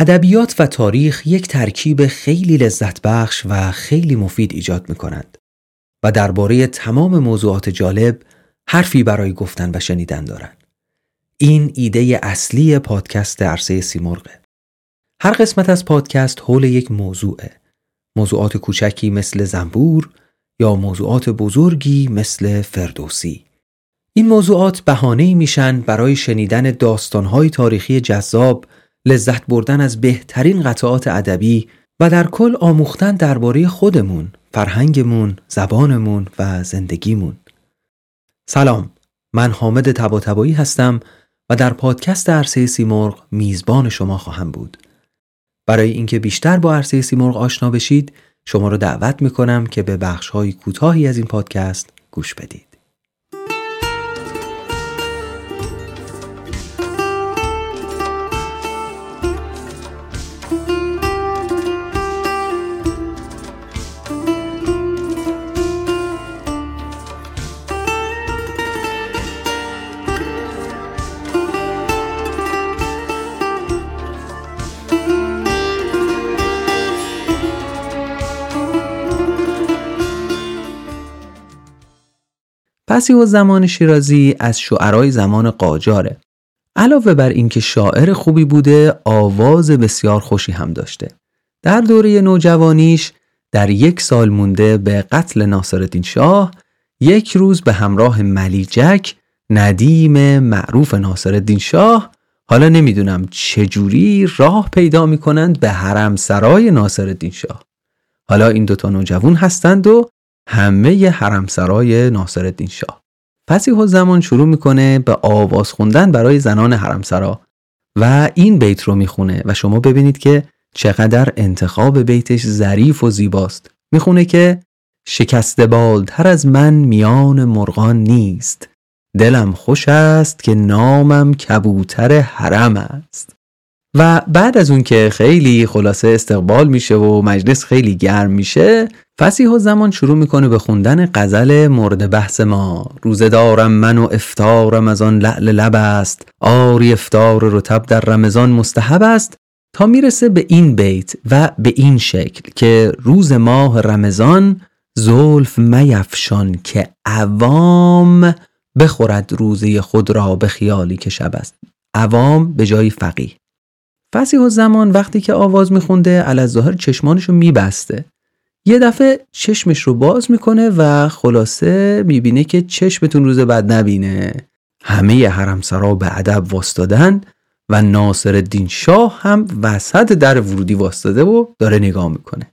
ادبیات و تاریخ یک ترکیب خیلی لذت بخش و خیلی مفید ایجاد می کنند و درباره تمام موضوعات جالب حرفی برای گفتن و شنیدن دارند. این ایده اصلی پادکست عرصه سیمرغه. هر قسمت از پادکست حول یک موضوعه. موضوعات کوچکی مثل زنبور یا موضوعات بزرگی مثل فردوسی. این موضوعات بهانه میشن برای شنیدن داستانهای تاریخی جذاب لذت بردن از بهترین قطعات ادبی و در کل آموختن درباره خودمون، فرهنگمون، زبانمون و زندگیمون. سلام، من حامد تباتبایی هستم و در پادکست عرصه سیمرغ میزبان شما خواهم بود. برای اینکه بیشتر با عرصه سیمرغ آشنا بشید، شما رو دعوت می‌کنم که به بخش‌های کوتاهی از این پادکست گوش بدید. پسی و زمان شیرازی از شعرای زمان قاجاره. علاوه بر اینکه شاعر خوبی بوده آواز بسیار خوشی هم داشته. در دوره نوجوانیش در یک سال مونده به قتل ناصرالدین شاه یک روز به همراه ملیجک ندیم معروف ناصرالدین شاه حالا نمی‌دونم چجوری راه پیدا می‌کنند به حرم سرای ناصرالدین شاه حالا این دوتا نوجوان هستند و همه حرمسرای ناصرالدین شاه. فسیح زمان شروع می‌کنه به آواز خوندن برای زنان حرمسرا و این بیت رو می‌خونه و شما ببینید که چقدر انتخاب بیتش ظریف و زیباست. می‌خونه که شکست بالتر از من میان مرغان نیست. دلم خوش است که نامم کبوتر حرم است. و بعد از اون که خیلی خلاصه استقبال میشه و مجلس خیلی گرم میشه فسیح و زمان شروع می‌کنه به خوندن غزل مورد بحث ما. روزه دارم من و افتارم از آن لعل لب است. آری افتار رتب در رمضان مستحب است. تا می‌رسه به این بیت و به این شکل که روز ماه رمضان زلف میفشان که عوام بخورد روزه خود را به خیالی که شب است. عوام به جای فقیه. فسیح و زمان وقتی که آواز میخونده ظاهر چشمانشو میبسته. یه دفعه چشمش رو باز می‌کنه و خلاصه می‌بینه که چشمتون روز بعد نبینه. همه حرمسرا به ادب واستادن و ناصر الدین شاه هم وسط در ورودی واستاده و داره نگاه می‌کنه.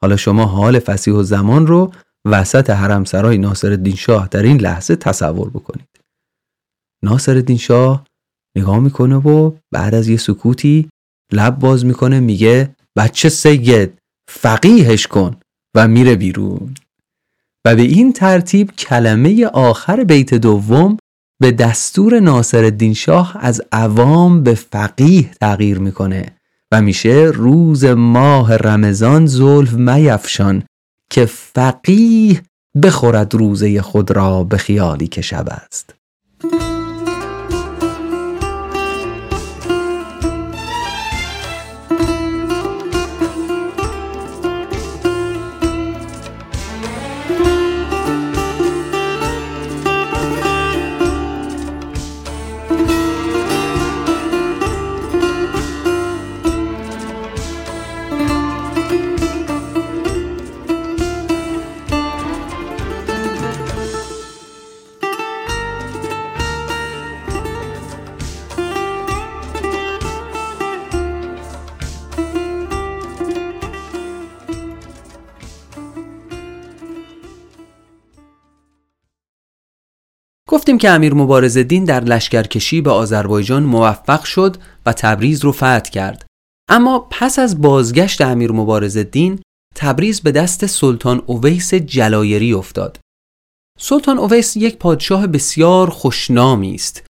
حالا شما حال فسیح و زمان رو وسط حرمسرای ناصر الدین شاه در این لحظه تصور بکنید. ناصر الدین شاه نگاه می‌کنه و بعد از یه سکوتی لب باز می‌کنه میگه بچه سید فقیهش کن و میره بیرون. و به این ترتیب کلمه آخر بیت دوم به دستور ناصر الدین شاه از عوام به فقیه تغییر می‌کنه و میشه روز ماه رمضان زلف میفشان که فقیه بخورد روزه خود را به خیالی که شب است. گفتیم که امیر مبارز دین در لشکرکشی به آذربایجان موفق شد و تبریز رو فتح کرد. اما پس از بازگشت امیر مبارز دین تبریز به دست سلطان اویس جلایری افتاد. سلطان اویس یک پادشاه بسیار خوشنامی است.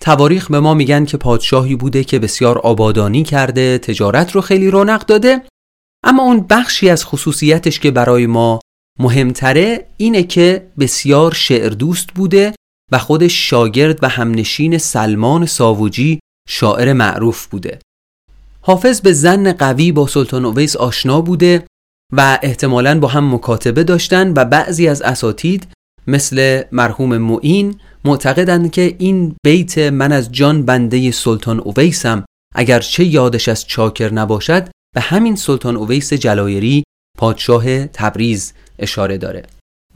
تواریخ به ما میگن که پادشاهی بوده که بسیار آبادانی کرده تجارت رو خیلی رونق داده اما اون بخشی از خصوصیتش که برای ما مهمتره اینه که بسیار شعر دوست بوده و خودش شاگرد و همنشین سلمان ساوجی شاعر معروف بوده. حافظ به زن قوی با سلطان اویس آشنا بوده و احتمالا با هم مکاتبه داشتن و بعضی از اساتید مثل مرحوم معین معتقدند که این بیت من از جان بنده سلطان اویسم اگرچه یادش از چاکر نباشد به همین سلطان اویس جلایری پادشاه تبریز اشاره داره.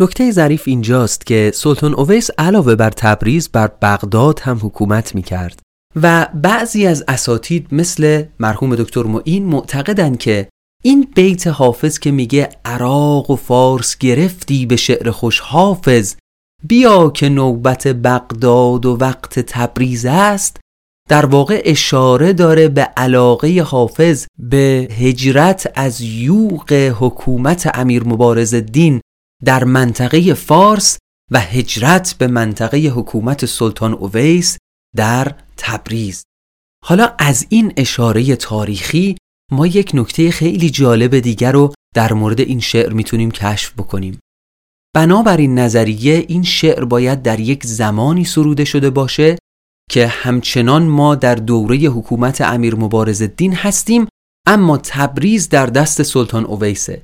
نکته ظریف اینجاست که سلطان اویس علاوه بر تبریز بر بغداد هم حکومت می کرد و بعضی از اساتید مثل مرحوم دکتر معین معتقدند که این بیت حافظ که میگه عراق و فارس گرفتی به شعر خوش حافظ بیا که نوبت بغداد و وقت تبریز است در واقع اشاره داره به علاقه حافظ به هجرت از یوق حکومت امیر مبارز الدین در منطقه فارس و هجرت به منطقه حکومت سلطان اویس در تبریز. حالا از این اشاره تاریخی ما یک نکته خیلی جالب دیگر رو در مورد این شعر می‌تونیم کشف بکنیم. بنابراین نظریه این شعر باید در یک زمانی سروده شده باشه که همچنان ما در دوره حکومت امیر مبارز الدین هستیم اما تبریز در دست سلطان اویسه.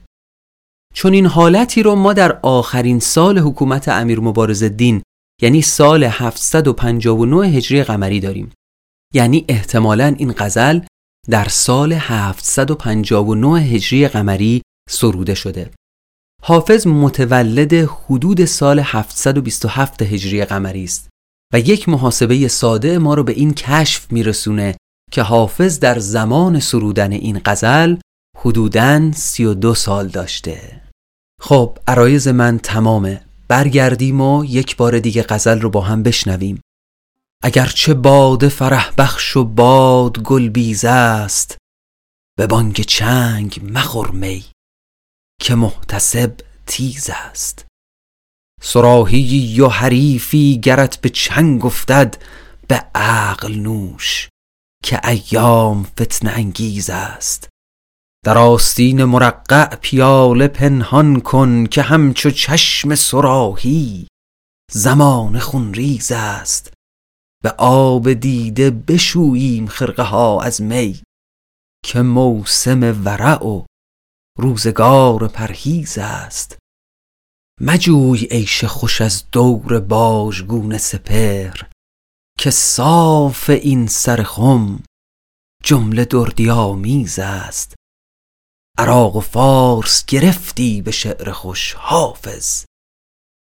چون این حالتی رو ما در آخرین سال حکومت امیر مبارز الدین یعنی سال 759 هجری قمری داریم. یعنی احتمالا این غزل در سال 759 هجری قمری سروده شده. حافظ متولد حدود سال 727 هجری قمری است و یک محاسبه ساده ما رو به این کشف میرسونه که حافظ در زمان سرودن این غزل حدوداً 32 سال داشته. خب عرایز من تمامه. برگردیم و یک بار دیگه غزل رو با هم بشنویم. اگرچه باد فرح بخش و باد گل بیز است به بانگ چنگ مخور می که محتسب تیز است. سراهی و حریفی گرت به چنگ افتد به عقل نوش که ایام فتن انگیز است. در آستین مرقع پیاله پنهان کن که همچو چشم سراهی زمان خونریز است. به آب دیده بشوییم خرقه ها از می که موسم ورع و روزگار پرهیز است. مجوی عیش خوش از دور باژگونه سپر که صاف این سر خم جمله دردی آمیز است. عراق و فارس گرفتی به شعر خوش حافظ.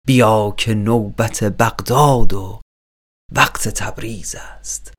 بیا که نوبت بغداد و وقت تبریز است.